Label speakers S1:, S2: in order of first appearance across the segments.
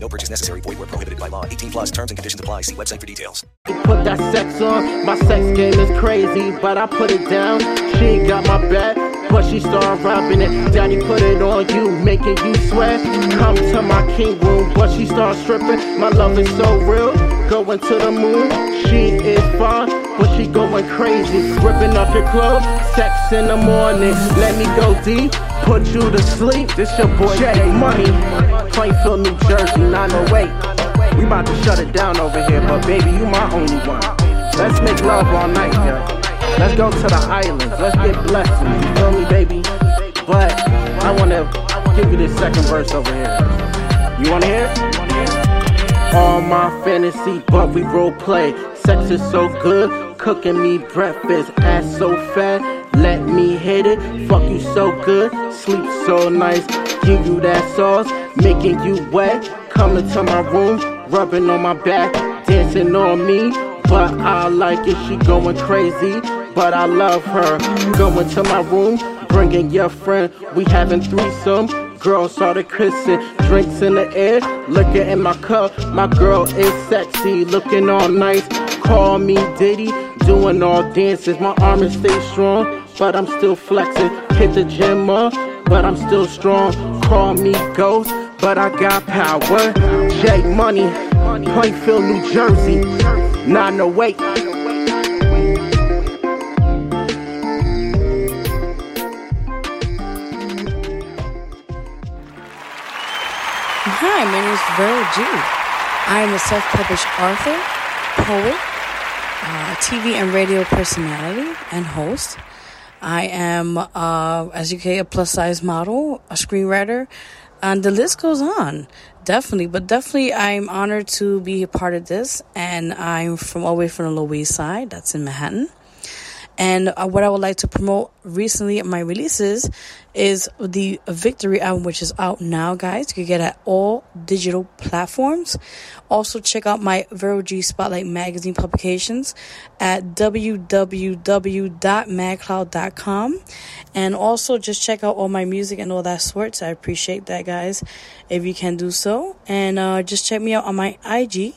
S1: No purchase necessary. Void where prohibited by law. 18 plus terms and conditions apply. See website for details.
S2: Put that sex on. My sex game is crazy, but I put it down. She got my back, but she started rubbing it. Daddy put it on you, making you sweat. Come to my king room, but she started stripping. My love is so real. Going to the moon. She is fine, but she going crazy. Ripping up your clothes. Sex in the morning. Let me go deep. Put you to sleep. This your boy Jay Money. Plainfield, New Jersey, 908. We about to shut it down over here, but baby, you my only one. Let's make love all night, yo. Let's go to the islands. Let's get blessed. You feel me, baby? But I wanna give you this second verse over here. You wanna hear? All my fantasy, but we role play. Sex is so good, cooking me breakfast, ass so fat. Let me hit it, fuck you so good, sleep so nice. Give you that sauce, making you wet. Coming to my room, rubbing on my back, dancing on me. But I like it, she going crazy. But I love her. Going to my room, bringing your friend. We having threesome. Girls started kissing, drinks in the air. Looking in my cup, my girl is sexy, looking all nice. Call me Diddy, doing all dances. My arms stay strong, but I'm still flexing. Hit the gym up, but I'm still strong. Call me Ghost, but I got power. J Money, Plainfield, New Jersey, 908.
S3: Hi, my name is Vero G. I am a self published author, poet, uh, TV and radio personality, and host. I am, uh, as you can, a plus size model, a screenwriter, and the list goes on. Definitely, but definitely, I'm honored to be a part of this. And I'm from all the way from the Lower East Side, that's in Manhattan. And uh, what I would like to promote recently my releases is the Victory album, which is out now, guys. You can get it at all digital platforms. Also, check out my Vero G Spotlight magazine publications at www.magcloud.com. And also, just check out all my music and all that sorts. I appreciate that, guys, if you can do so. And uh, just check me out on my IG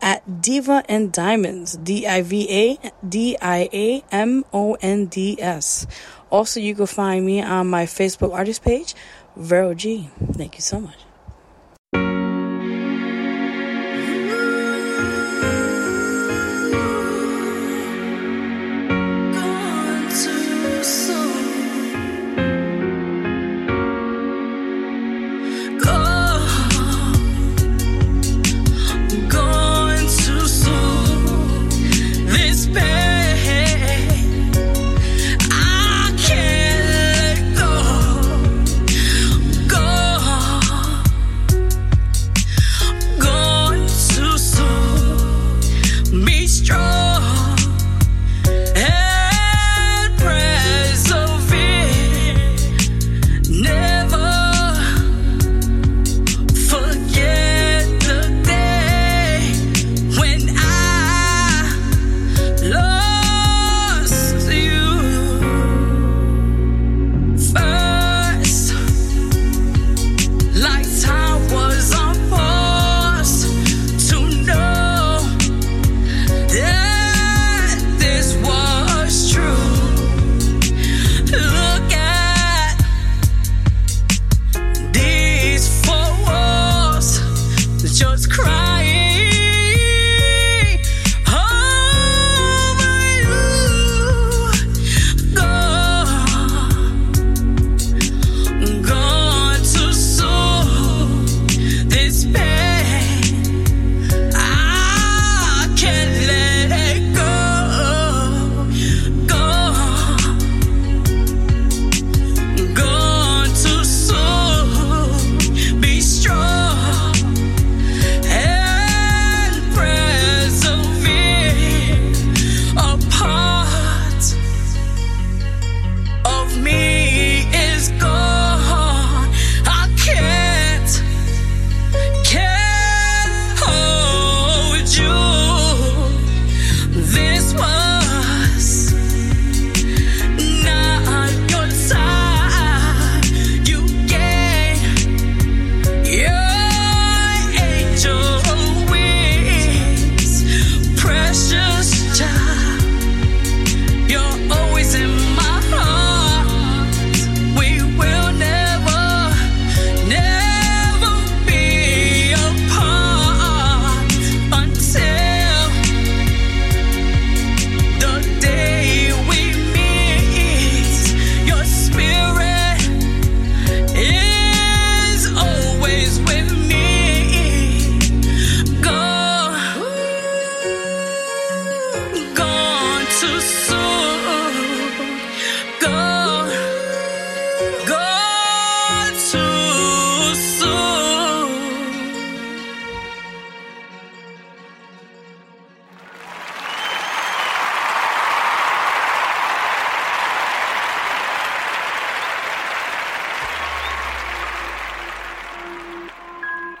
S3: at Diva and Diamonds, D I V A D I A M O N D S. Also, you can find me on my Facebook artist page, Vero G. Thank you so much.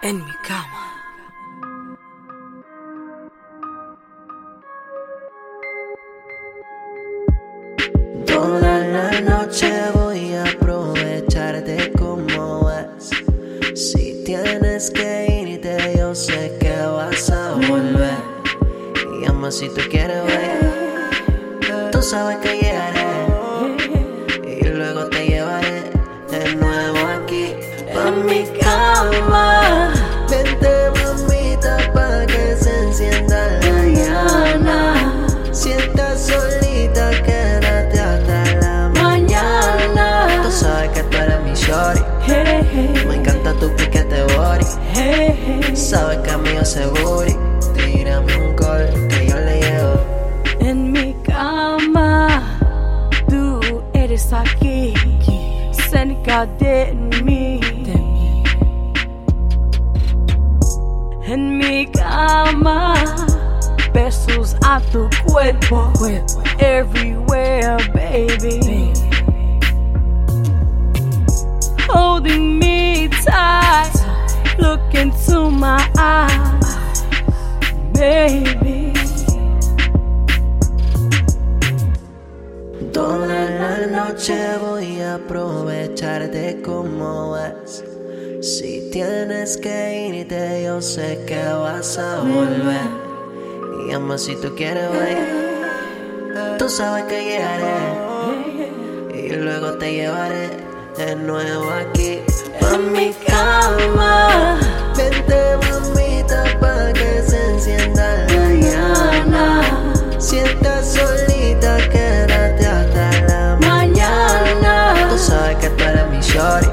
S3: En mi cama.
S4: Toda la noche voy a aprovecharte como es. Si tienes que irte, yo sé que vas a volver. Y llama si tú quieres ver. Tú sabes que Sabes que mío ese booty. Tírame un call que yo le llevo.
S3: En mi cama, tú eres aquí, cerca de mí. En mi cama, besos a tu cuerpo, everywhere, baby. My eyes, baby.
S4: Toda la noche voy a aprovecharte como es. Si tienes que irte, yo sé que vas a volver. Y llama si tú quieres ver. Tú sabes que llegaré. Y luego te llevaré de nuevo aquí. Pa' mi cama. Vente, mamita, pa' que se encienda la llama. Si solita, quédate hasta la mañana. Tú sabes que tú eres mi shorty.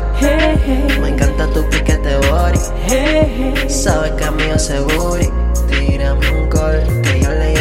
S4: Me encanta tu piquete body. Sabes que a mí yo se booty. Tírame un call que yo le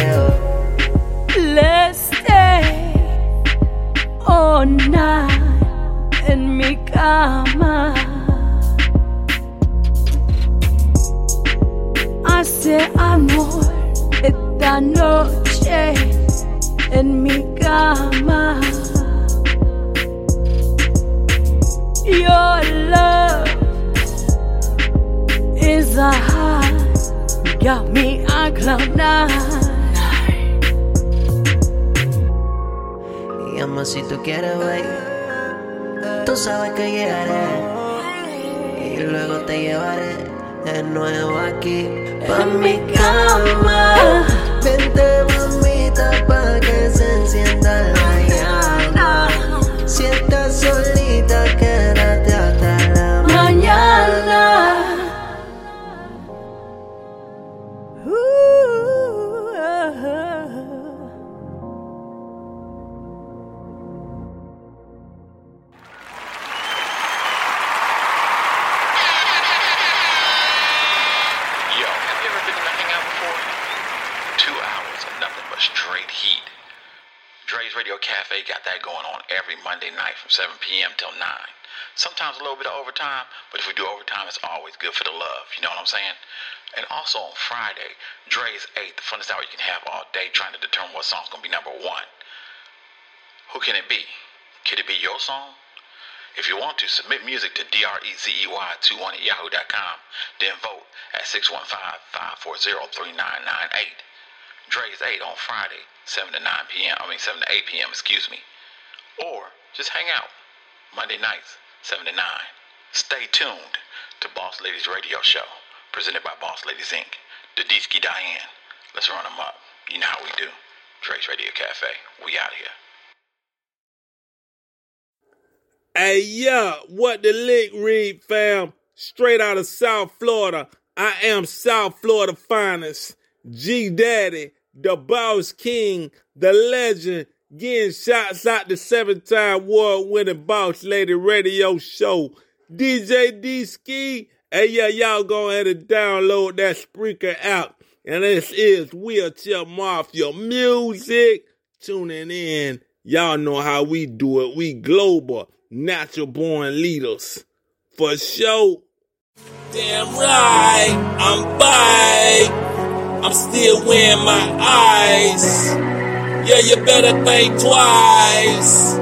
S5: overtime, but if we do overtime, it's always good for the love. You know what I'm saying? And also on Friday, Dre's 8, the funnest hour you can have all day trying to determine what song's going to be number one. Who can it be? Could it be your song? If you want to, submit music to E drezey21 at yahoo.com. Then vote at 615-540-3998. Dre's 8 on Friday, 7 to 9 p.m. I mean 7 to 8 p.m., excuse me. Or just hang out Monday nights, 7 to 9. Stay tuned to Boss Ladies Radio Show, presented by Boss Ladies Inc. Dadisky Diane. Let's run them up. You know how we do. Dre's Radio Cafe. We out here.
S6: Hey, yeah, what the lick read, fam? Straight out of South Florida. I am South Florida finest. G Daddy, the Boss King, the legend, getting shots out the seven time award winning Boss Lady radio show. DJ D Ski. Hey, yeah, y'all go ahead and download that Spreaker app. And this is Wheelchair Mafia Music. tuning in. Y'all know how we do it. We global, natural born leaders. For sure.
S7: Damn right, I'm back. I'm still wearing my eyes. Yeah, you better think twice.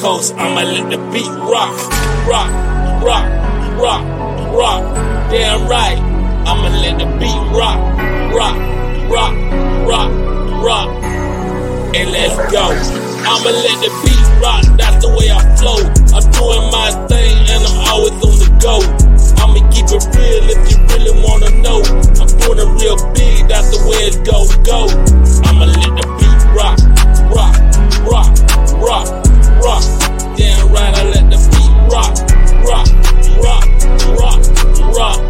S7: Cause I'ma let the beat rock, rock, rock, rock, rock. Damn right, I'ma let the beat rock, rock, rock, rock, rock. And let's go. I'ma let the beat rock, that's the way I flow. I'm doing my thing and I'm always on the go. I'ma keep it real if you really wanna know. I'm doing it real big, that's the way it go, go. I'ma let the beat rock, rock, rock, rock, rock. Damn right, I let the beat rock, rock, rock, rock, rock.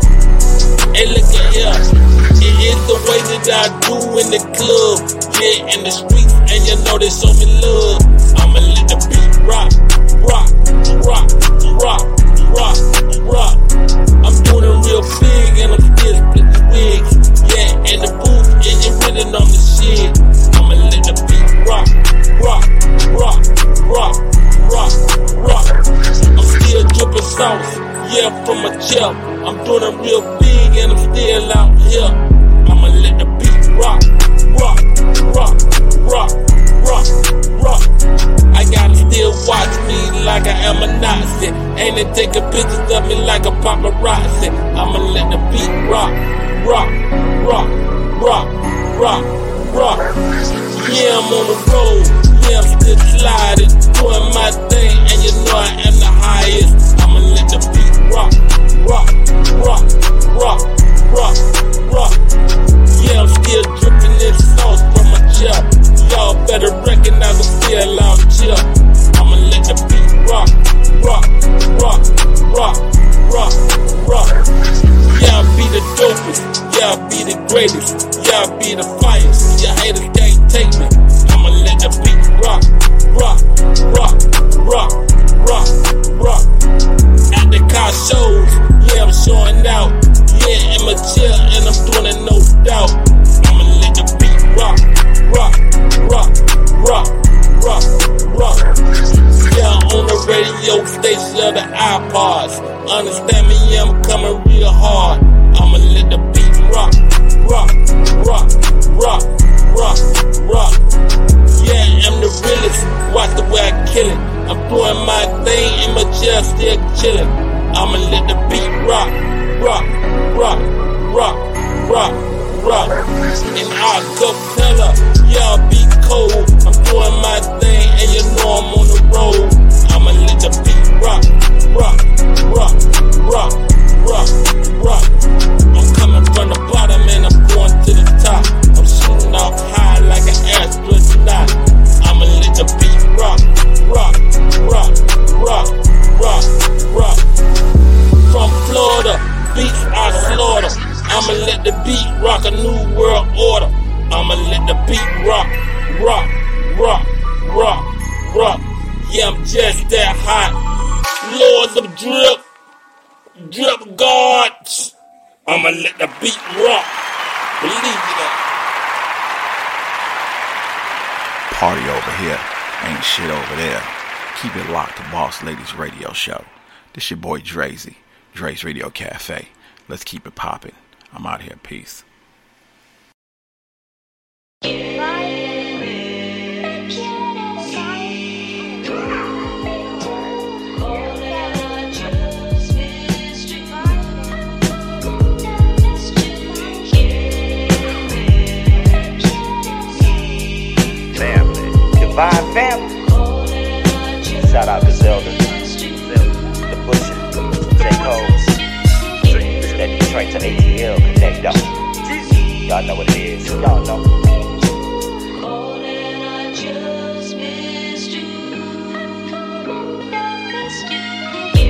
S7: Hey, look at here. It is the way that I do in the club. Yeah, in the streets, and you know they show me love. I'ma let the beat rock, rock, rock, rock, rock, rock. I'm doing it real big, and I'm still split the wigs. Yeah, in the booth, and you really know the shit. I'ma let the beat rock, rock, rock, rock, rock, rock. I'm still dripping sauce, yeah, from a chip. I'm doing it real big, and I'm still out here. I'ma let the beat rock, rock, rock, rock, rock, rock. I gotta still watch me like I am a Nazi. Ain't it taking pictures of me like a paparazzi? I'ma let the beat rock, rock, rock, rock, rock, rock. Yeah, I'm on the road. Yeah, I'm still sliding, doing my thing, greatest. Yeah, I be the finest. Your haters can't take me. I'ma let the beat rock, rock, rock, rock, rock, rock. At the car shows, yeah, I'm showing out. Yeah, in my chair, and I'm doing it no doubt. I'ma let the beat rock, rock, rock, rock, rock, rock. Yeah, on the radio station of the iPods. Understand me, I'm coming still chillin'. I'ma let the beat rock, rock,
S8: Boss Ladies Radio Show. This your boy Drazy, Dre's Radio Cafe. Let's keep it popping. I'm out here. Peace.
S9: Family, family. Shout out to Detroit to ATL connect though. Y'all know what it is. Y'all know.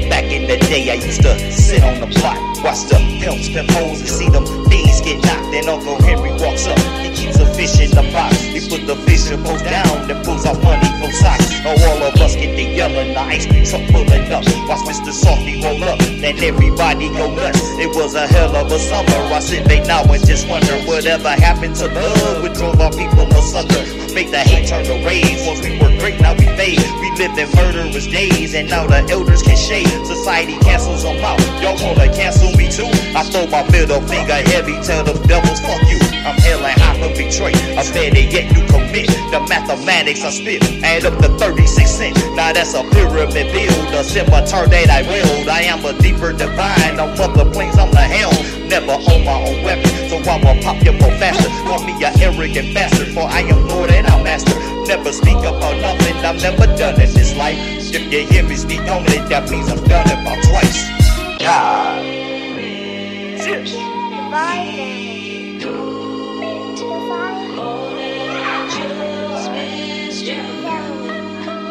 S9: Back in the day, I used to sit on the block, watch the pimps pimp hoes and see them things get knocked. Then Uncle Henry walks up, he keeps a fish in the box. He put the fishing post down, then pulls out money from socks. Oh, all of us get the yelling, the ice cream truck pulling up. Watch Mr. Softee roll up, then everybody go nuts. It was a hell of a summer. I sit back now and just wonder whatever happened to love. We drove our people asunder. Make the hate turn to rage. Once we were great, now we fade. We lived in murderous days, and now the elders can shade. Society cancels them out. Y'all wanna cancel me too? I throw my middle finger heavy, tell them devils, fuck you. I'm hailing high for betrayal. I'm better yet you commit. The mathematics I spit. Add up to 36 cents. Now that's a pyramid build. A scimitar that I wield. I am a deeper divine. On other planes, I'm the helm. Never own my own weapon. So I will pop you more faster. Call me a arrogant bastard. For I am Lord and I'm master. Never speak about nothing. I've never done in this life. If you hear me speak on it, that means I've done it about twice. God. Cheers.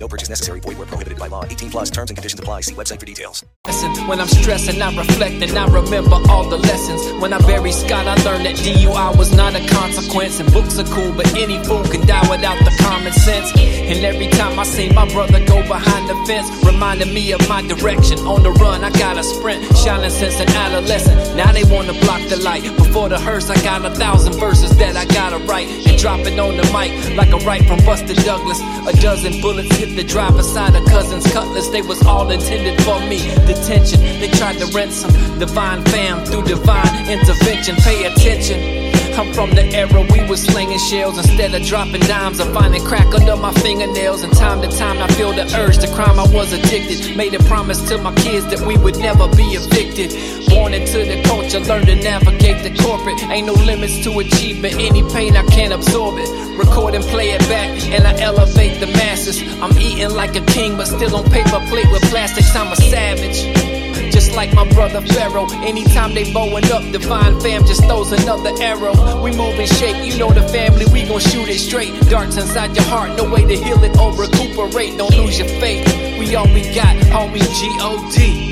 S1: No purchase necessary. Void where prohibited by law. 18 plus terms and conditions apply. See website for details.
S10: Listen, when I'm stressing, I reflect and I remember all the lessons. When I buried Scott, I learned that DUI was not a consequence. And books are cool, but any fool can die without the common sense. And every time I see my brother go behind the fence, reminding me of my direction. On the run, I got a sprint, shining since an adolescent. Now they wanna block the light. Before the hearse, I got a thousand verses that I gotta write. And drop it on the mic like a right from Buster Douglas. A dozen bullets hit the driver's side of cousin's cutlass. They was all intended for me. Detention, they tried to ransom. Divine fam through divine intervention. Pay attention. I'm from the era we was slinging shells instead of dropping dimes. I'm finding crack under my fingernails, and time to time I feel the urge to crime. I was addicted. Made a promise to my kids that we would never be evicted. Born into the culture, learn to navigate the corporate. Ain't no limits to achievement. Any pain I can't absorb it. Record and play it back, and I elevate the masses. I'm eating like a king, but still on paper plate with plastics. I'm a savage. Just like my brother Pharaoh. Anytime they bowing up, divine fam just throws another arrow. We move and shake, you know the family, we gon' shoot it straight. Darts inside your heart, no way to heal it or recuperate. Don't lose your faith. We all we got, homie G-O-D.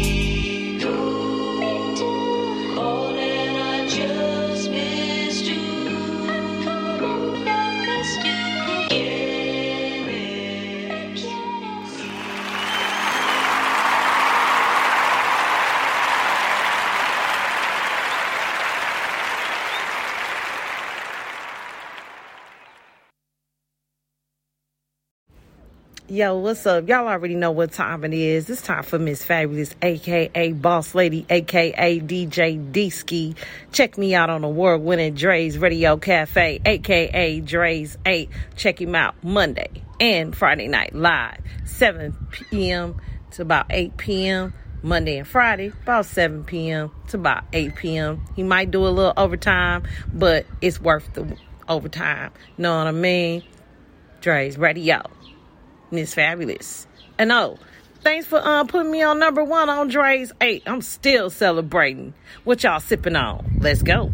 S11: Yo, what's up? Y'all already know what time it is. It's time for Miss Fabulous, aka Boss Lady, aka DJ D-Ski. Check me out on award winning Dre's Radio Cafe, aka Dre's 8. Check him out Monday and Friday night live, 7 p.m. to about 8 p.m. Monday and Friday, about 7 p.m. to about 8 p.m. He might do a little overtime, but it's worth the overtime. Know what I mean? Dre's Radio. Miss Fabulous. And oh, thanks for uh, putting me on number one on Dre's 8. I'm still celebrating. What y'all sipping on? Let's go.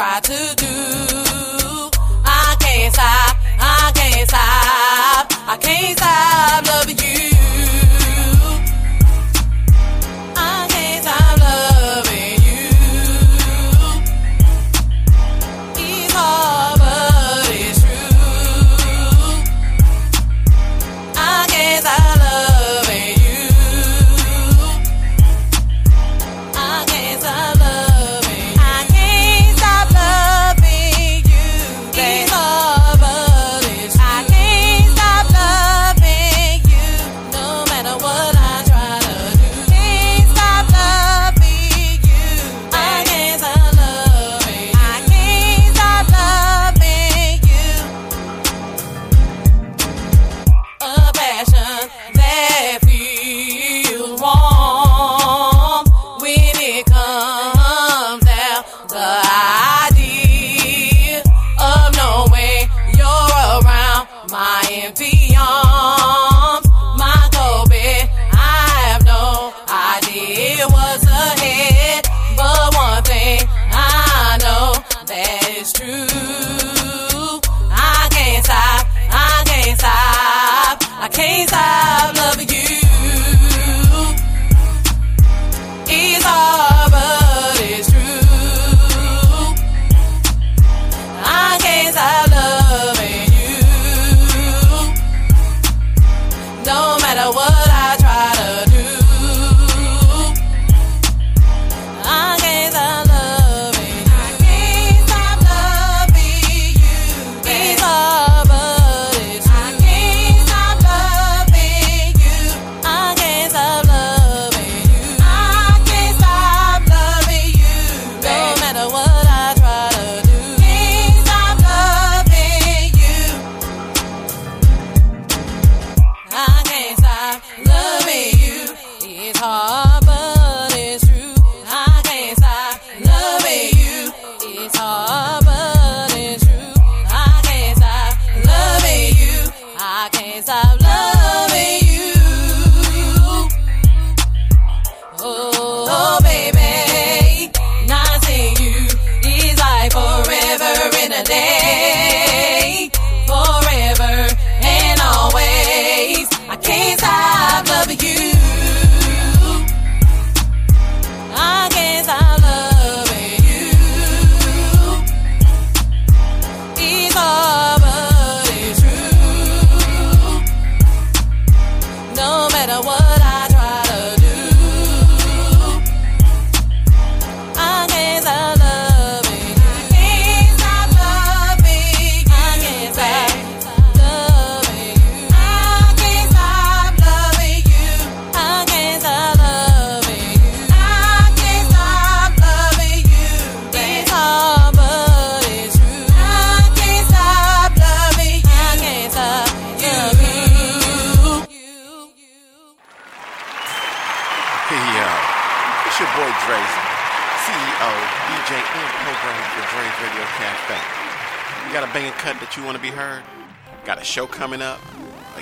S12: try to do. I can't stop, I can't stop, I can't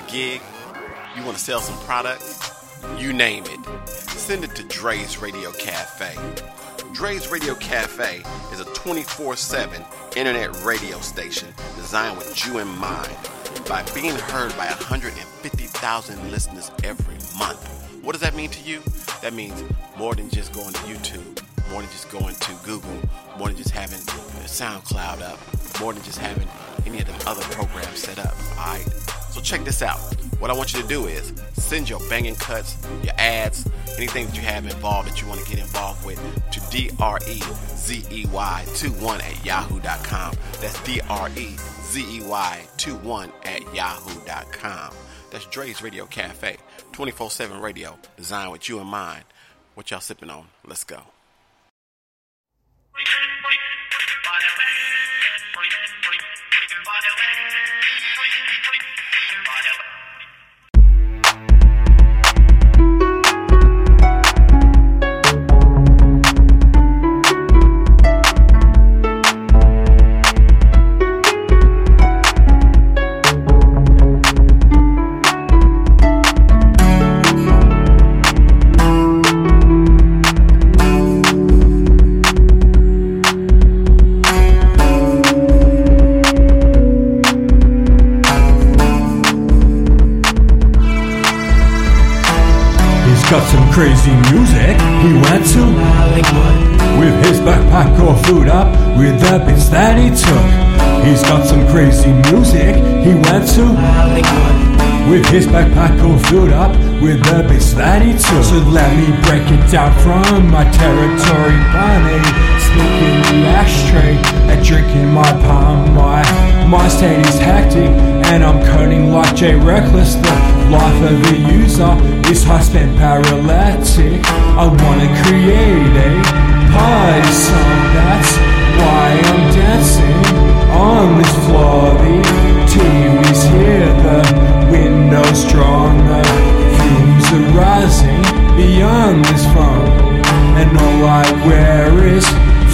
S13: gig, you want to sell some products, you name it. Send it to Dre's Radio Cafe. Dre's Radio Cafe is a 24 7 internet radio station designed with you in mind. By being heard by 150,000 listeners every month. What does that mean to you? That means more than just going to YouTube, more than just going to Google, more than just having SoundCloud up, more than just having any of the other programs set up. All right? So check this out. What I want you to do is send your banging cuts, your ads, anything that you have involved that you want to get involved with to D-R-E-Z-E-Y-21 at yahoo.com. That's D-R-E-Z-E-Y-21 at yahoo.com. That's Dre's Radio Cafe, 24-7 radio, designed with you in mind. What y'all sipping on? Let's go.
S14: Crazy music. He went to Hollywood with his backpack all food up with the bits that he took. He's got some crazy music. He went to Hollywood with his backpack all filled up with the bits that he took. So let me break it down from my territory. Bunny, sneaking the ashtray and drinking my palm. My my state is hectic and I'm coding like Jay Reckless. The life of a user is high spent paralytic. I wanna create a party song. That's why I'm dancing on this floor. The TV's here, the windows drawn, the fumes are rising beyond this phone. And all I wear is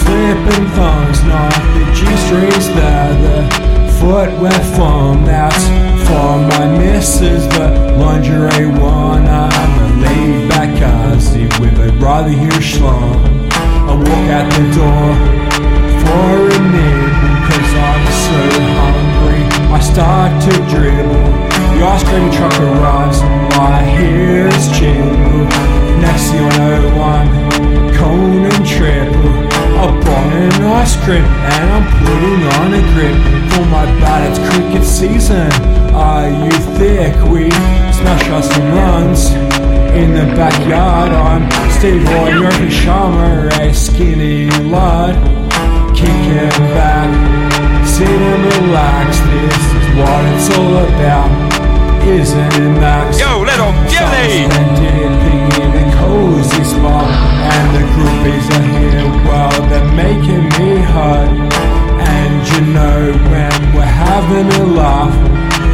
S14: flipping thongs, not the G-strings there, the footwear foam. That's for my missus, the lingerie one. I'm a laid back Aussie with a rather huge schlong. I walk out the door for a nibble cause I'm so hungry. I start to dribble. The ice cream truck arrives. I hear its jingle. Next thing you know, I'm and triple. Bought an ice cream and I'm putting on a grip for my bat. It's cricket season. Are you thick? We smash us some runs in the backyard. I'm Steve Warner and Sharma, a skinny lad, kicking back, sit and relax. This is what it's all about, isn't it, Max?
S15: Yo, little
S14: dipping in a cozy spot, and the groupies are here. Well, they're making me hot, and you know when we're having a laugh.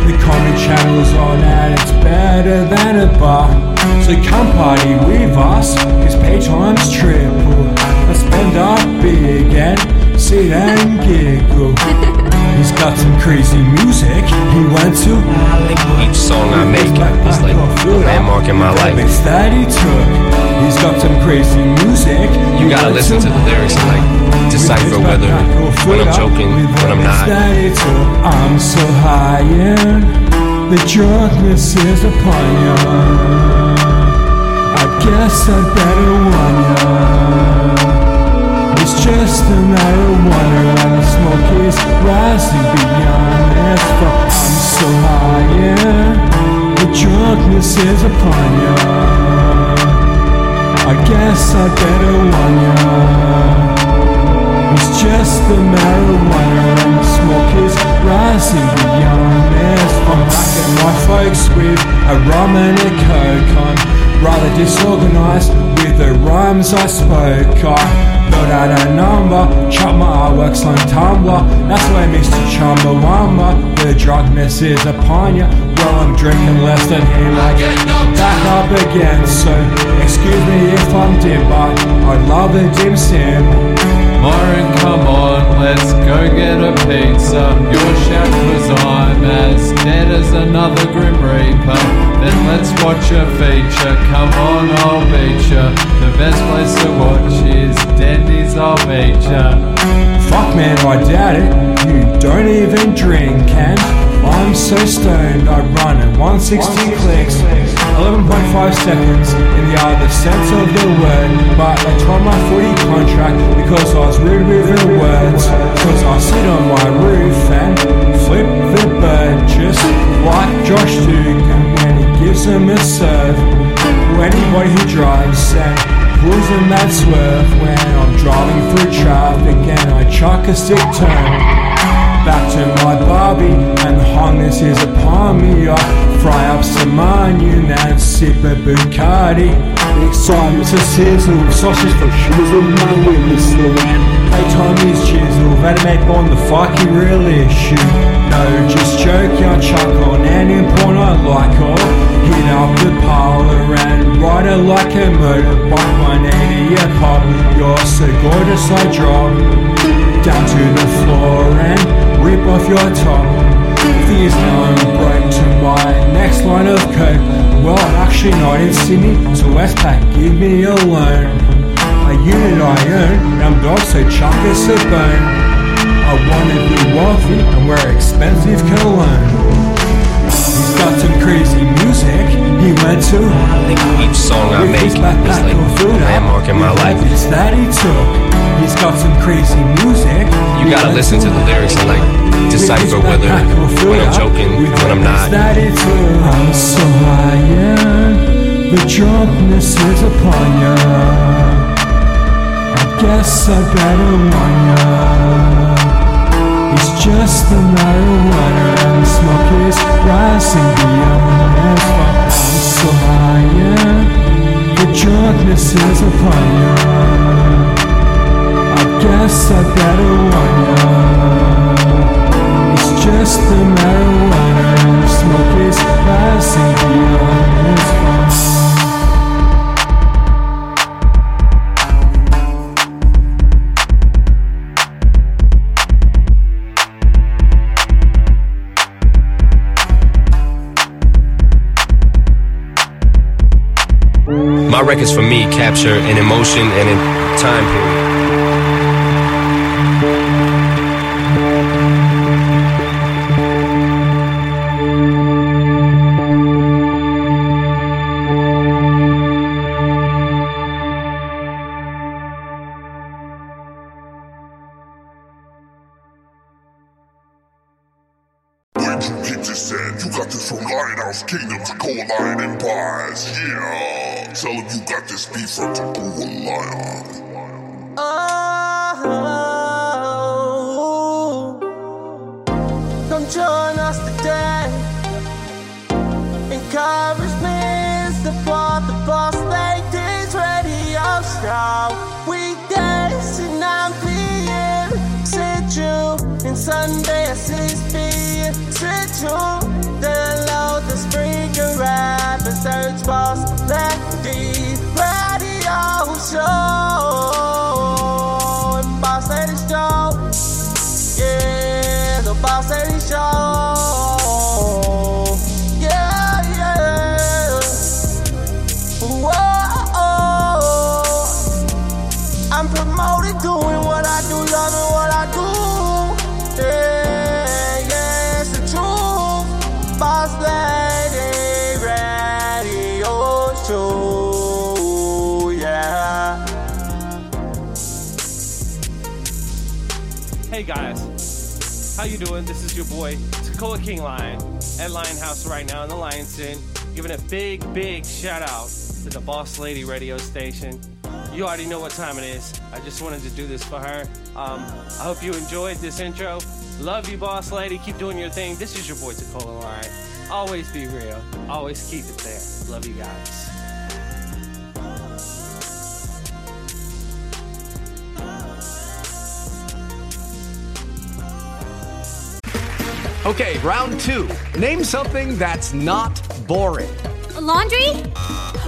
S14: The comedy channel's on and it's better than a bar. So come party with us, cause pay time's triple. Let's spend up big and sit and giggle. He's got some crazy music he went to.
S15: Each song I make is like a landmark in my life.
S14: That he took. He's got some crazy music.
S15: You gotta listen to the lyrics and like decipher whether when I'm joking, when I'm not.
S14: I'm so high and the drunkenness is upon you. I guess I better warn you. It's just a marijuana and the smoke is rising beyond this. But I'm so high yeah. the drunkenness is upon you. I guess I better warn you. It's just the marijuana and the smoke is rising beyond this. I'm back at my folks with a rum and a coke. I'm rather disorganized with the rhymes I spoke. I built out a number, chop my artworks on Tumblr. That's why Mr. Chumbawamba, the drunkenness is upon you. Well, I'm drinking less than him. I get back up again, so excuse me if I'm dim, but I love a dim sim.
S16: Lauren, come on, let's go get a pizza. Your chef was I'm as dead as another Grim Reaper. Then let's watch a feature. Come on, I'll beat ya. The best place to watch is Denny's, I'll meet ya.
S14: Fuck man, I doubt it. You don't even drink, and I'm so stoned. I run at 160 clicks, 11.5 seconds in the other sense of the word. But they tore my footy contract because I was rude with the words. Cause I sit on my roof and flip the bird just like Josh Dugan when he gives him a serve. To anybody who drives and pulls in that swerve when I'm driving through traffic and I chuck a sick turn. Back to my Barbie and the harness is upon me. I fry up some onion and sip a Bacardi. Excitement's a sizzle, sausage for shizzle, my whistle. Playtime is chisel, made on the fucking real issue. No, just joking, I chuck on any porn I like or hit up the parlor and ride it like a motorbike 180 a pop. You're so gorgeous, I drop down to the floor and rip off your top. Now I'm break to my next line of coke. Well, I'm actually not in Sydney, so Westpac, give me a loan. A unit I earn, and I'm dog, so chuck us a bone. I wanna be wealthy and wear expensive cologne. He's got some crazy music, he went to
S15: Each song I make is like a landmark in my life.
S14: habits that he took. He's got some crazy music.
S15: You gotta listen to the lyrics and like decipher whether when I'm joking, when I'm not.
S14: That it took. I'm so high, yeah. The drunkenness is upon ya. I guess I better warn ya. It's just the marijuana and the smoke is rising beyond as far. I'm so high. The drunkenness is upon ya. I guess I better warn ya. It's just the marijuana and the smoke is rising beyond as far.
S15: Records for me capture an emotion and a time period.
S12: Boss Lady radio
S17: station. You already know what time it is. I just wanted to do this for her. Um, I hope you enjoyed this intro. Love you, Boss Lady. Keep doing your thing. This is your boy Takoa Lion. Always be real. Always keep it there. Love you guys.
S18: Okay, round two. Name something that's not boring.
S19: A laundry?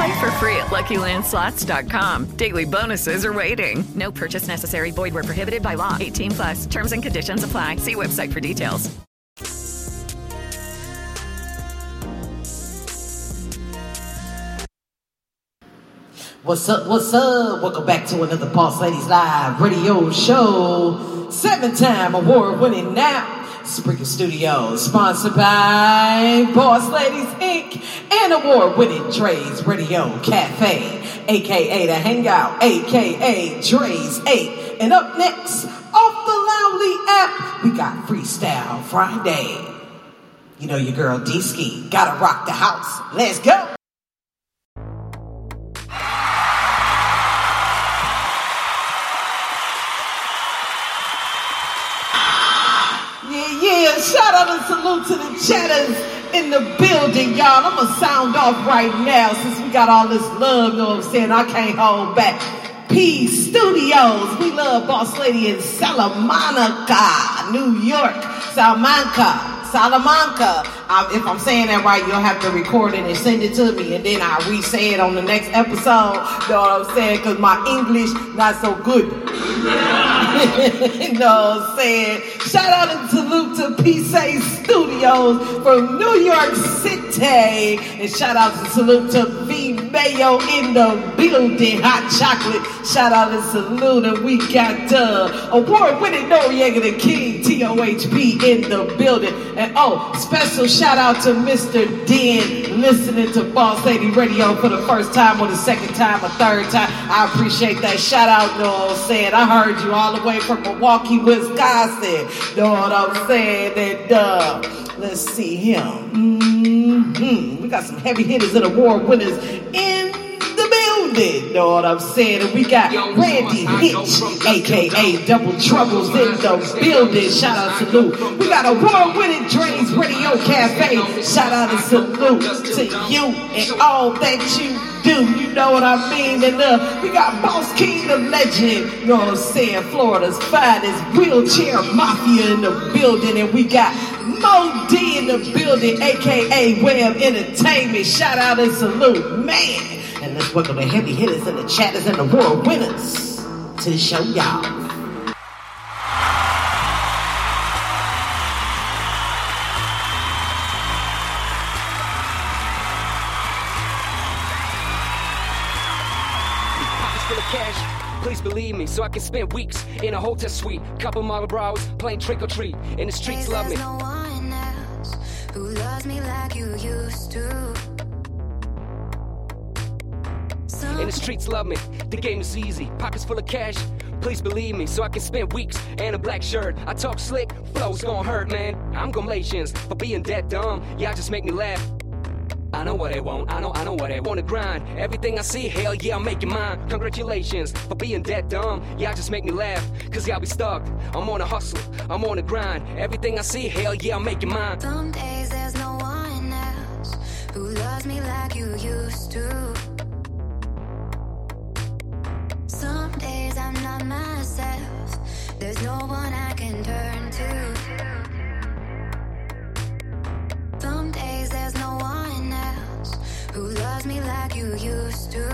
S20: Play for free at LuckyLandSlots.com. Daily bonuses are waiting. No purchase necessary. Void where prohibited by law. 18 plus. Terms and conditions apply. See website for details.
S21: What's up? What's up? Welcome back to another Boss Ladies Live radio show. Seven time award winning now. Spreaker Studios, sponsored by Boss Ladies Inc. and award winning Dre's Radio Cafe, aka The Hangout, aka Dre's 8. And up next, off the Loudly app, we got Freestyle Friday. You know your girl D Ski, gotta rock the house. Let's go. Yeah. Shout out and salute to the chatters in the building, y'all. I'm gonna sound off right now since we got all this love, You know what I'm saying? I can't hold back. P Studios. We love Boss Lady in Salamanca, New York. Salamanca. Salamanca. I, if I'm saying that right, you'll have to record it and send it to me, and then I'll re-say it on the next episode. You know what I'm saying? Because my English not so good. you know what I'm saying? Shout out and salute to PSA Studios from New York City. And shout out and salute to V Mayo in the building. Hot chocolate. Shout out and salute. And we got uh, award winning Noriega the King, TOHP in the building. And oh, special shout out to Mr. Den listening to Boss Lady Radio for the first time or the second time or third time. I appreciate that shout out, what I'm saying? I heard you all the way from Milwaukee, Wisconsin. Know what I'm saying? And uh, let's see him. hmm We got some heavy hitters and award winners in the building. Know what I'm saying? And we got Randy Hitch, aka Double Troubles, in the building. Shout out to Lou. We got award winning Dre's Radio Cafe. Shout out and salute to you and all that you do. You know what I mean? And uh, we got Boss King the Legend. You know what I'm saying? Florida's finest wheelchair mafia in the building. And we got Mo D in the building, aka Web Entertainment. Shout out and salute, man. And let's welcome the heavy hitters and the chatters and the world winners to the show, y'all.
S22: Cash. Please believe me, so I can spend weeks in a hotel suite. Couple model bros playing trick or treat. And the streets love me.
S23: No one else who loves me like you used to.
S22: And the streets love me. The game is easy. Pockets full of cash. Please believe me, so I can spend weeks in a black shirt. I talk slick, flow's gonna hurt, man. I'm congratulations for being that dumb. Y'all just make me laugh. I know what they want, I know, I know what they want to grind. Everything I see, hell yeah, I'm making mine. Congratulations for being that dumb. Y'all just make me laugh, cause y'all be stuck. I'm on a hustle, I'm on a grind. Everything I see, hell yeah, I'm making mine.
S23: Some days there's no one else who loves me like you used to. Some days I'm not myself. There's no one I can turn you used to.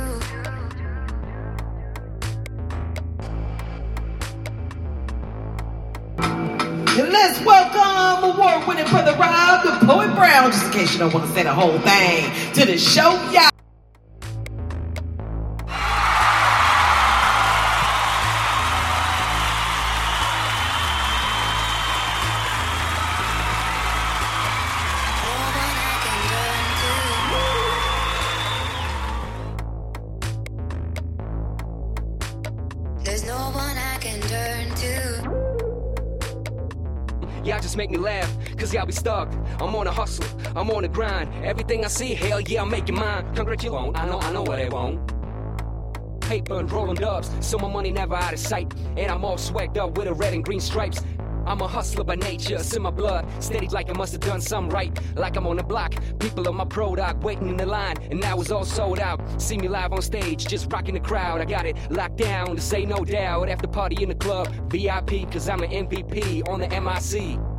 S21: And let's welcome award winning brother Rob, the Poet Brown, just in case you don't want to say the whole thing, to the show, y'all.
S22: Y'all be stuck. I'm on a hustle, I'm on a grind. Everything I see, hell yeah, I'm making mine. Congratulations, I know, I know what they want. Paper and rolling dubs, so my money never out of sight. And I'm all swagged up with a red and green stripes. I'm a hustler by nature, it's in my blood. Steady like I must have done something right. Like I'm on the block, people on my product waiting in the line, and now it's all sold out. See me live on stage, just rocking the crowd. I got it locked down to say no doubt. After party in the club, VIP, cause I'm an MVP on the MIC.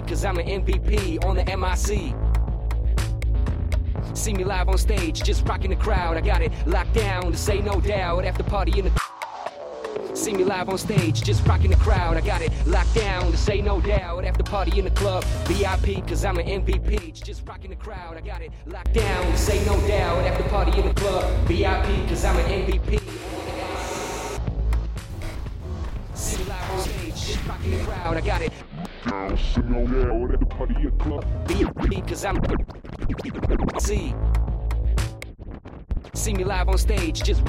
S22: Cause I'm an MVP on the MIC. See me live on stage, just rocking the crowd. I got it locked down to say no doubt. After party in the See me live on stage, just rocking the crowd. I got it locked down to say no doubt. After party in the club, VIP, cause I'm an MVP. Just rocking the crowd. I got it locked down to say no doubt. After party in the club, VIP, cause I'm an MVP. Down to say no doubt. Party in the club, VIP, cause I'm See. See me live on stage, just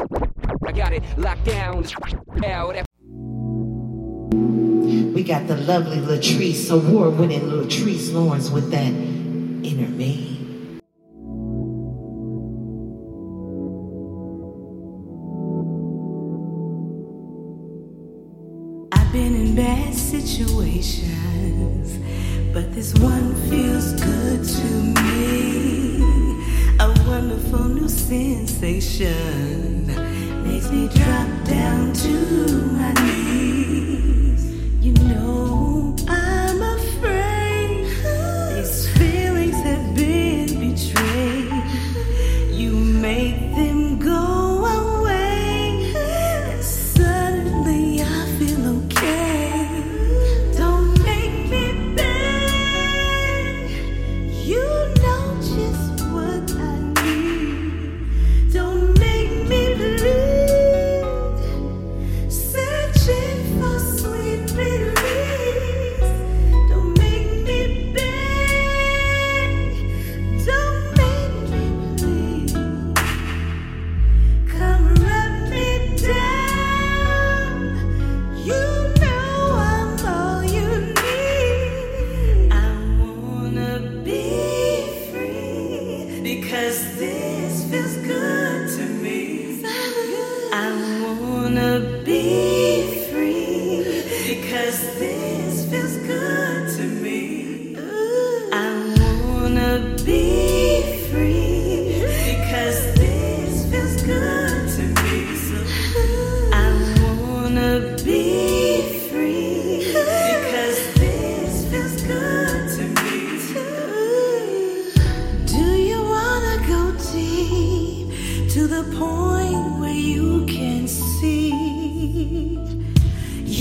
S22: I got it locked down. Out
S21: We got the lovely Latrice, award winning Latrice Lawrence with that inner me.
S24: But this one feels good to me. A wonderful new sensation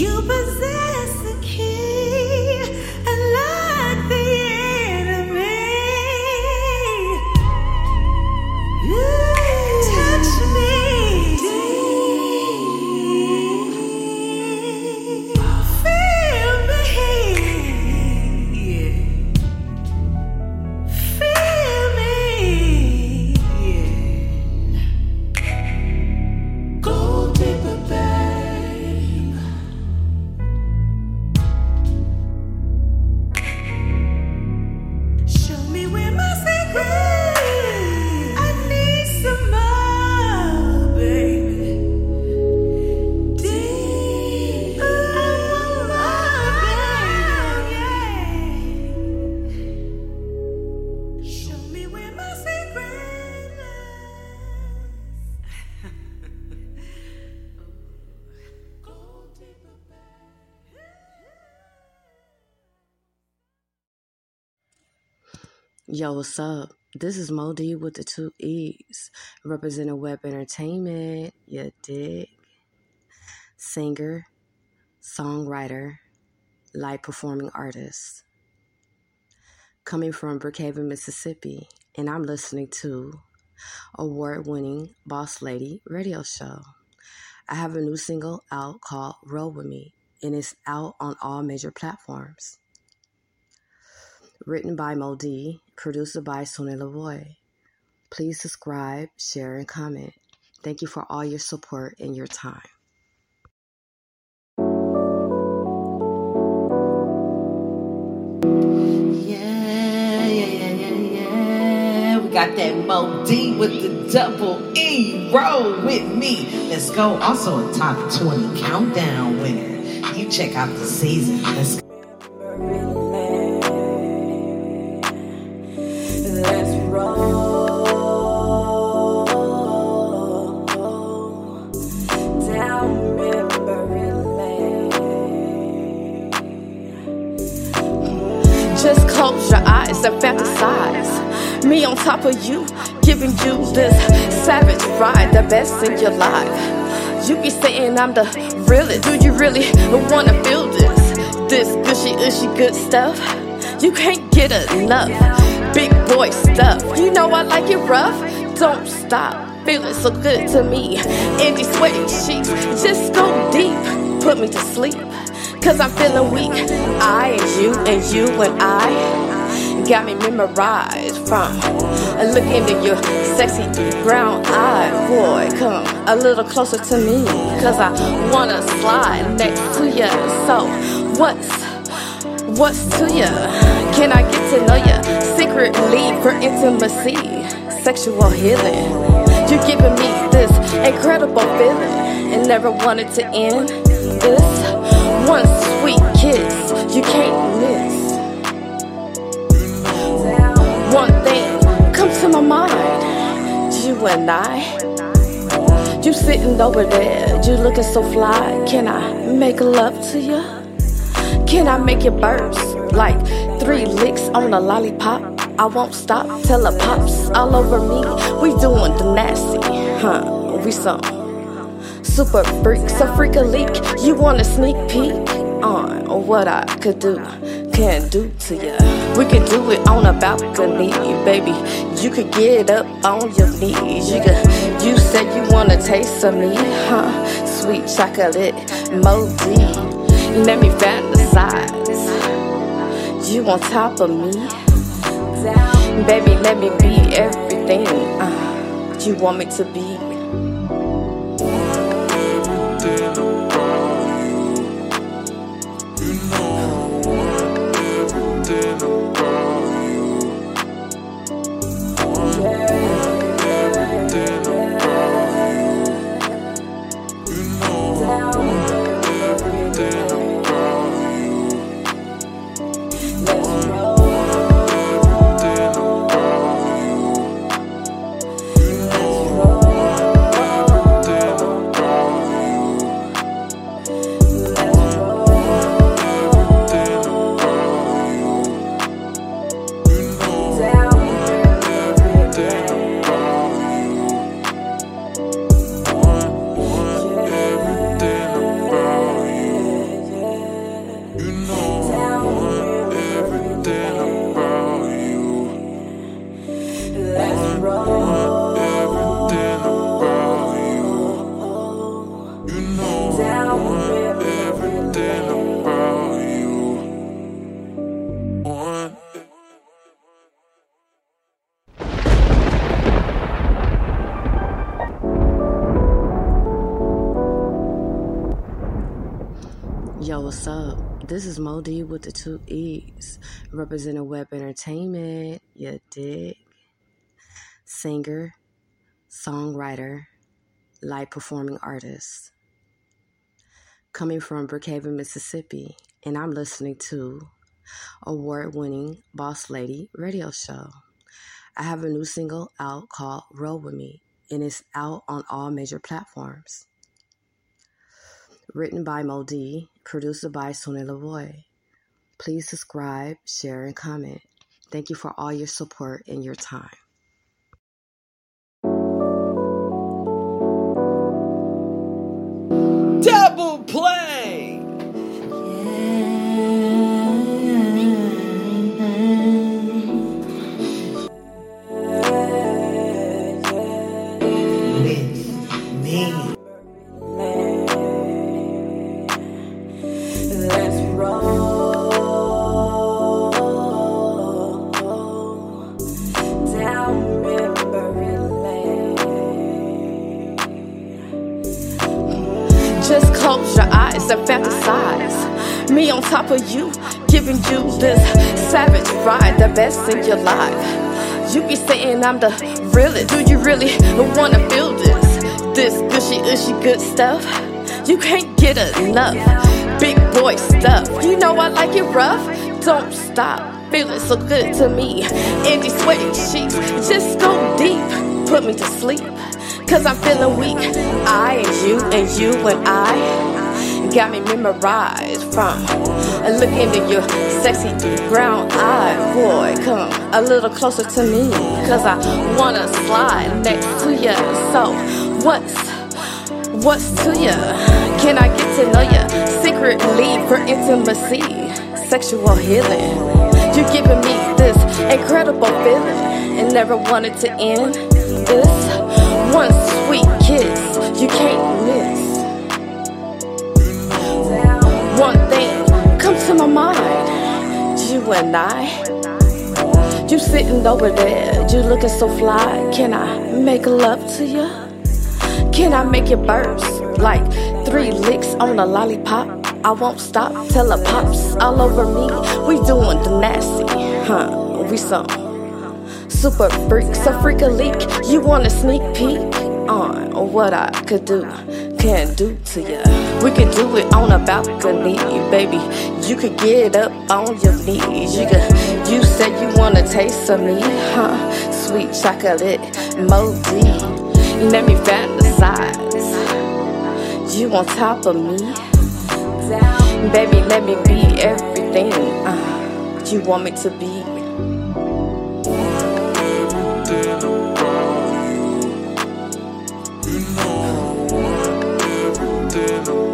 S24: you possess
S25: Yo, what's up? This is Mo D with the two E's, representing Web Entertainment, you dig? Singer, songwriter, live performing artist. Coming from Brookhaven, Mississippi, and I'm listening to award winning Boss Lady radio show. I have a new single out called Roll With Me, and it's out on all major platforms. Written by Mo D, produced by Sonny Lavoy. Please subscribe, share, and comment. Thank you for all your support and your time.
S21: Yeah, yeah, yeah, yeah, yeah. We got that Mo D with the double E. Roll with me. Let's go. Also a top 20 countdown winner. You check out the season. Let's go.
S26: Of you, giving you this savage ride, the best in your life. You be saying I'm the realest. Do you really wanna feel this? This gushy, ushy good stuff. You can't get enough. Big boy stuff. You know I like it rough. Don't stop. Feeling so good to me. In these sweaty sheets, just go deep. Put me to sleep. Cause I'm feeling weak. I and you and you and I got me memorized from looking into your sexy brown eye. Boy, come a little closer to me. Cause I wanna slide next to you. So, what's What's to ya? Can I get to know ya? Secretly for intimacy, sexual healing. You're giving me this incredible feeling and never wanted to end. This one sweet kiss you can't miss. And I. You sitting over there, you looking so fly. Can I make love to you? Can I make you burst like three licks on a lollipop? I won't stop till it pops all over me. We doing the nasty, huh? We some super freaks, a freak a leak. You want a sneak peek on what I could do, can do to you? We could do it on a balcony, baby. You could get up on your knees. You could. You said you wanna taste of me, huh? Sweet chocolate, Mo D. Let me fantasize. You on top of me, baby. Let me be everything uh, you want me to be.
S25: Yo, what's up? This is Mo D with the two E's, representing Web Entertainment. You dig? Singer, songwriter, live performing artist. Coming from Brookhaven, Mississippi, and I'm listening to award winning Boss Lady radio show. I have a new single out called Roll With Me, and it's out on all major platforms. Written by Mo D, produced by Sonny Lavoy. Please subscribe, share, and comment. Thank you for all your support and your time.
S26: Saying I'm the realest. Do you really wanna feel this? This gushy, ushy good stuff? You can't get enough. Big boy stuff. You know I like it rough. Don't stop. Feeling so good to me. These sweaty sheets, just go deep. Put me to sleep. Cause I'm feeling weak. I and you and you and I got me memorized from and looking in your sexy brown eye. Boy, come a little closer to me. Cause I wanna slide next to you. So, what's What's to ya? Can I get to know ya? Secretly for intimacy, sexual healing. You're giving me this incredible feeling and never wanted to end. This one sweet kiss you can't miss. One thing comes to my mind. You and I. You sitting over there, you looking so fly. Can I make love to you? Can I make it burst like three licks on a lollipop? I won't stop till it pops all over me. We doing the nasty, huh? We some super freaks, a freak a leak. You want a sneak peek on what I could do, can do to you? We could do it on a balcony, baby. You could get up on your knees. You could. You said you wanna taste of me, huh? Sweet chocolate, Mo D. Let me fantasize. You on top of me. Baby, let me be everything uh, you want me to be.
S21: Up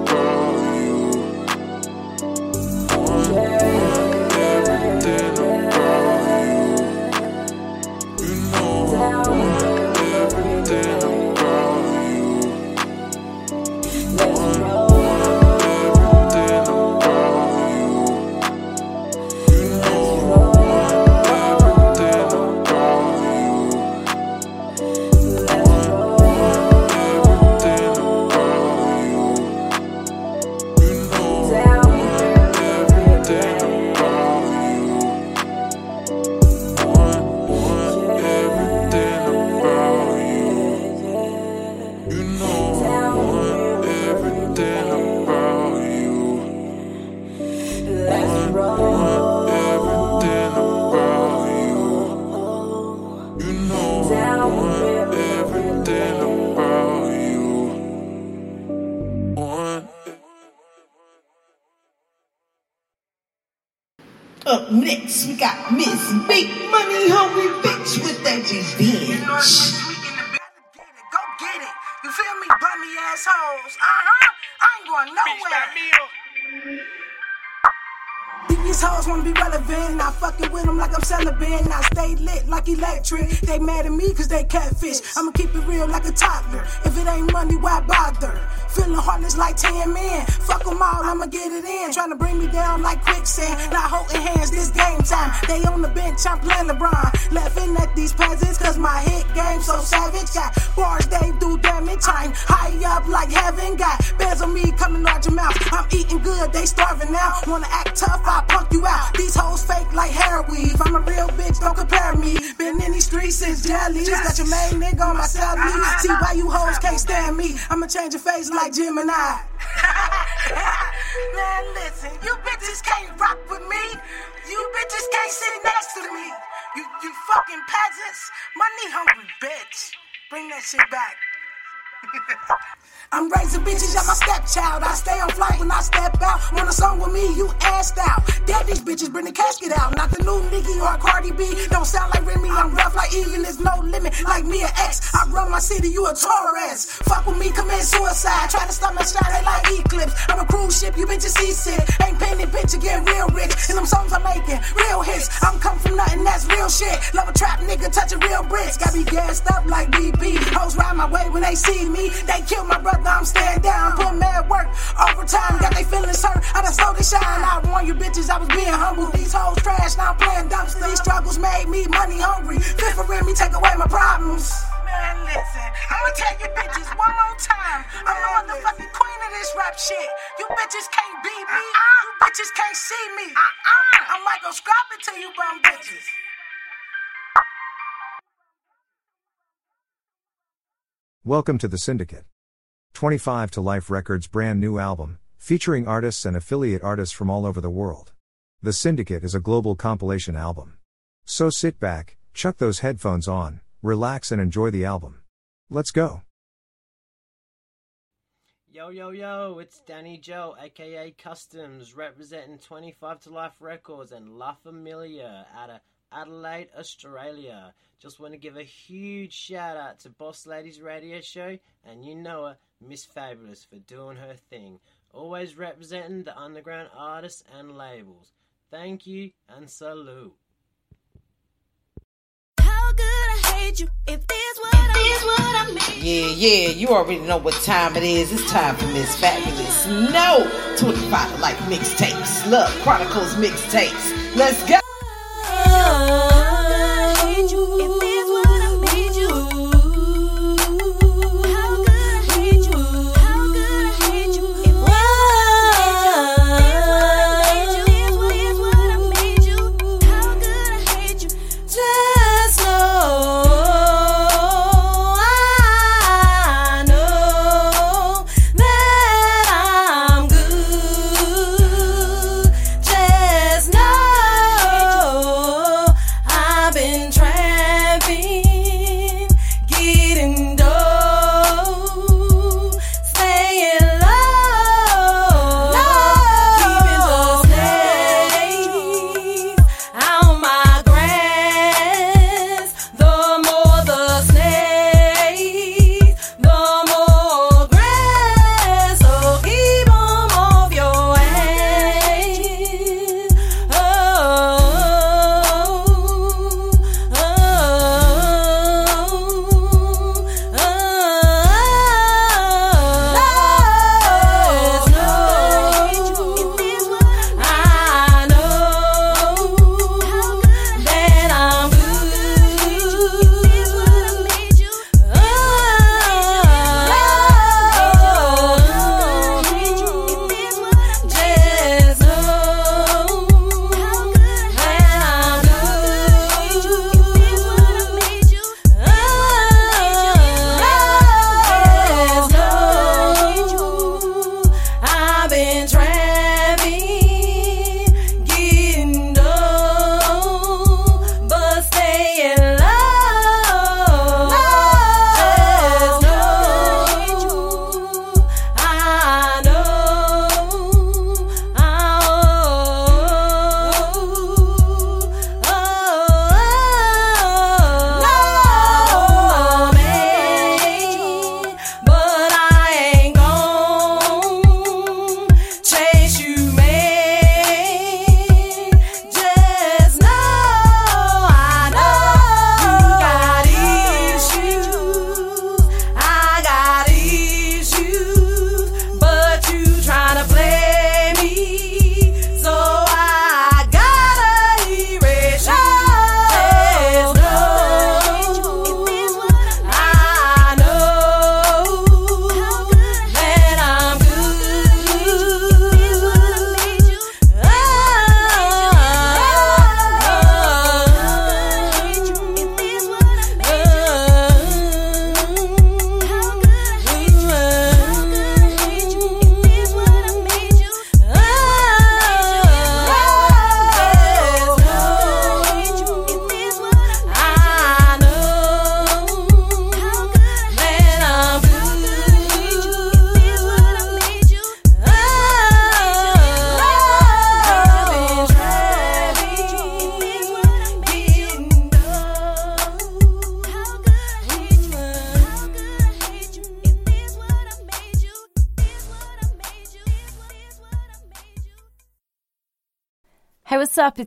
S27: electric. They mad at me cause they catfish. I'ma keep it real like a toddler. If it ain't money, why bother? Feeling heartless like 10 men. Fuck them all, I'ma get it in. Trying to bring me down like quicksand. Not holding hands, this game time. They on the bench, I'm playing LeBron. Laughing at these peasants cause my hit game so savage. Got bars, they do damage. I'm high up like heaven. Got bears on me coming out your mouth. I'm eating good, they starving now. Wanna act tough, I punk you out. These hoes fake like hair weave. I'm a real bitch, don't compare me. Been in these streets since jellies. Got your main nigga on my celly. Ah. See why you hoes can't stand me. I'ma change your face like Gemini. Man, listen, you bitches can't rock with me. You bitches can't sit next to me. You, you fucking peasants. Money hungry bitch. Bring that shit back. I'm raising bitches, I'm my stepchild. I stay on flight when I step out. Want a song with me, you assed out. Dead these bitches, bring the casket out. Not the new Nicki or Cardi B. Don't sound like Remy, I'm rough like even there's no limit. Like me and X, I run my city, you a Taurus. Fuck with me, commit suicide. Try to stop my shot, they like Eclipse. I'm a cruise ship, you bitches seasick. Ain't painted bitch to get real rich. And them songs I'm making, real hits. I'm come from nothing, that's real shit. Love a trap nigga, touching real bricks. Got me gassed up like BP. Hoes ride my way when they see me. They kill my brother, I'm stand down. Put mad work, overtime. Got they feelings hurt, I done slow they shine. I warn you bitches, I was being humble. These hoes trash, now I'm playing dumpster. These struggles made me money hungry. Fit for me, take away my problems. Man, listen. I'ma tell you bitches one more time. I'm the motherfucking queen of this rap shit. You bitches can't beat me. You bitches can't see me. Uh-uh. I might go scrap it to you bum bitches.
S28: Welcome to the Syndicate. 25 to Life Records' brand new album, featuring artists and affiliate artists from all over the world. The Syndicate is a global compilation album. So sit back, chuck those headphones on, relax, and enjoy the album. Let's go.
S17: Yo, yo, yo, it's Danny Joe, aka Customs, representing 25 to Life Records and La Familia out of Adelaide, Australia. Just want to give a huge shout out to Boss Ladies Radio Show, and you know her, Miss Fabulous, for doing her thing. Always representing the underground artists and labels. Thank you and salute.
S21: How could I hate you if this what I mean?
S12: Yeah, yeah, you already know what time it is. It's time for Miss Fabulous. No 25 to Life mixtapes. Love Chronicles mixtapes. Let's go.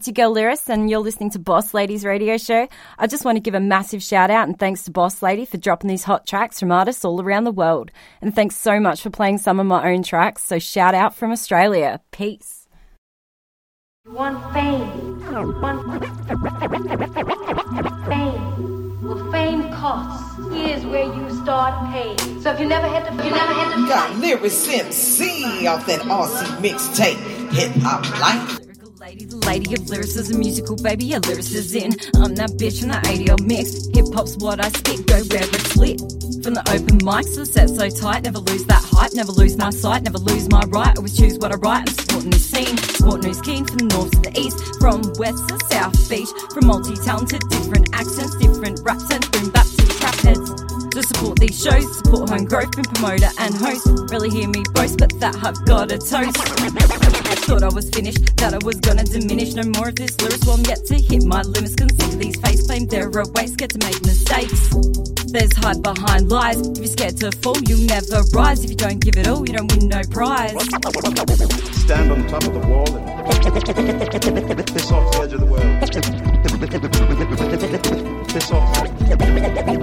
S29: It's your girl Lyris, and you're listening to Boss Ladies Radio Show. I just want to give a massive shout out and thanks to Boss Lady for dropping these hot tracks from artists all around the world. And thanks so much for playing some of my own tracks. So, shout out from Australia. Peace.
S19: Want fame. Want fame. Well, fame costs. Here's where you start paying. So if you never had to, you never had to
S21: Got Lyrics MC off that Aussie mixtape. Hip hop life.
S29: The lady of lyricism, musical baby, yeah, lyricist in. I'm that bitch from the ADL mix. Hip hop's what I spit, go where it's lit. From the open mics, the set so tight, never lose that hype, never lose my sight, never lose my right. Always choose what I write. I'm supporting this scene, supporting who's keen from the north to the east, from west to south beach, from multi-talented, different accents, different raps and boom bap to trap heads. To support these shows, support home growth, been promoter and host. Really hear me boast, but that I've got a toast. Thought I was finished, that I was gonna diminish. No more of this lyrics, well, I'm yet to hit my limits. Consider these face claims, they're a waste, get to make mistakes. There's hype behind lies. If you're scared to fall, you'll never rise. If you don't give it all, you don't win no prize.
S30: Stand on top of the wall and piss off the edge of the world. Piss off the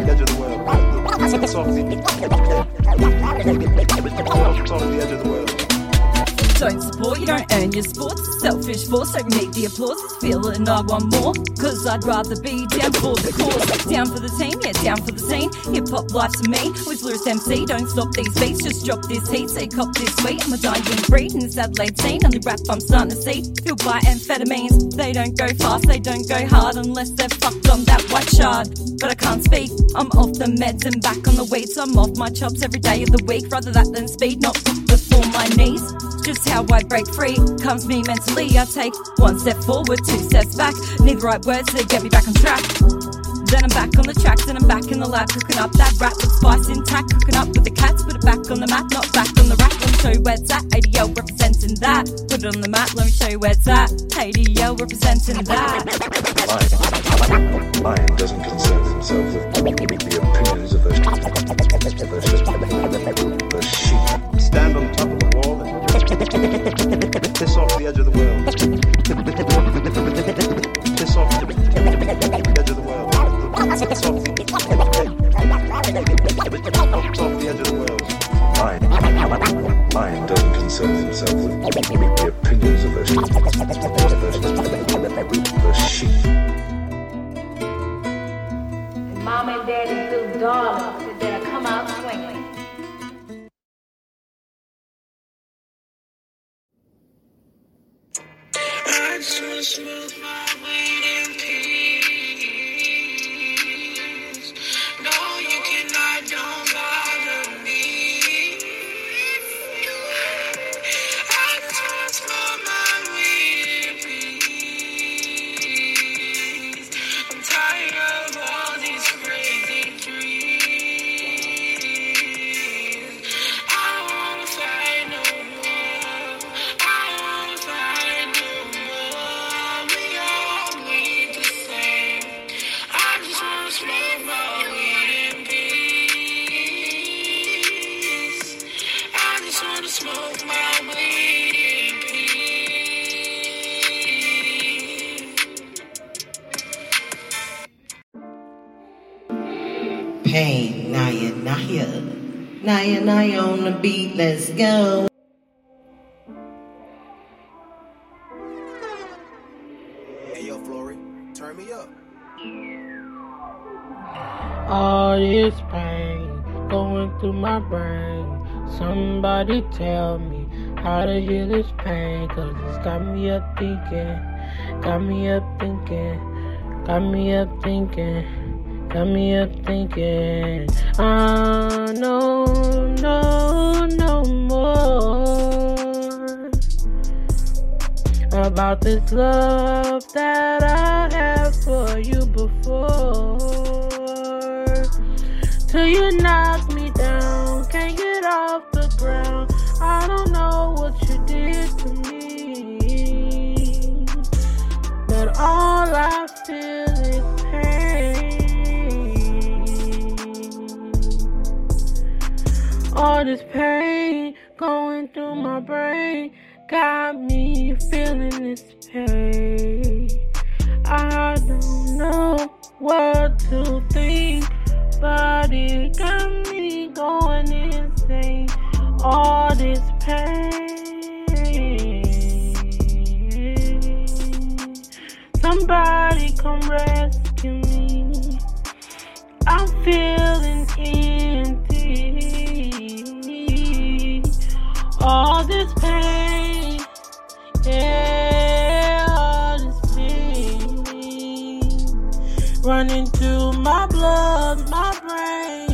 S30: edge of the world. Piss off the edge of the world.
S29: Don't support, you don't earn your sports. Selfish force, don't need the applause. Feeling I want more. Cause I'd rather be down for the cause. Down for the team, yeah, down for the scene. Hip hop life to me. With Lewis MC, don't stop these beats, just drop this heat. Say cop this sweet. I'm a dying breed in this Adelaide scene. Only rap I'm starting to see. Fueled by amphetamines. They don't go fast, they don't go hard unless they're fucked on that white shard. But I can't speak. I'm off the meds and back on the weed. So I'm off my chops every day of the week. Rather that than speed, not before my knees. Just how I break free comes me mentally. I take one step forward, two steps back. Need the right words to get me back on track. Then I'm back on the tracks, then I'm back in the lab cooking up that rap with spice intact. Cooking up with the cats, put it back on the map, not back on the rack. Let me show you where it's at. ADL representing that. Put it on the map, let me show you where it's at. ADL representing that.
S30: Lion doesn't concern himself with the opinions of those, of those, those sheep. Stand on top of piss off the edge of the world. Piss off the edge of the world. Piss off the, piss off the edge of the world. Lion, Lion doesn't concern himself with the opinions of those, of those, those sheep.
S19: Mom and daddy's little darling
S24: Just wanna smoke my weed
S21: go.
S31: Hey yo, Flory, turn me up.
S32: All this pain going through my brain. Somebody tell me how to heal this pain. Cause it's got me up thinking, got me up thinking, got me up thinking, got me up thinking. I know, about this love that I had for you before. Till you knock brain got me feeling this pain. I don't know what to think, but it got me going insane. All this pain. Somebody come rescue me. I'm feeling empty. All this running through my blood, my brain.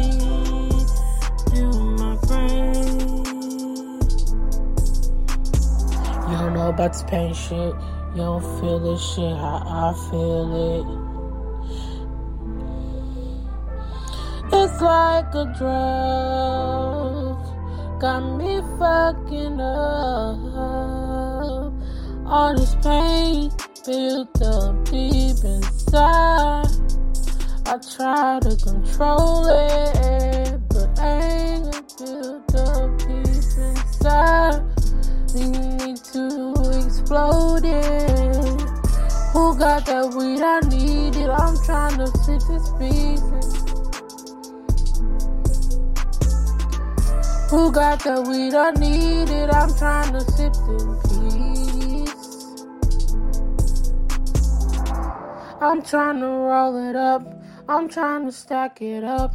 S32: You don't know about this pain shit. You don't feel this shit how I feel it. It's like a drug, got me fucking up. All this pain built up deep inside. I try to control it, but anger built up deep inside. Leading me to explode it. Who got that weed? I need it. I'm trying to sit this pieces. Who got the weed? I need it. I'm trying to sip in peace. I'm trying to roll it up. I'm trying to stack it up.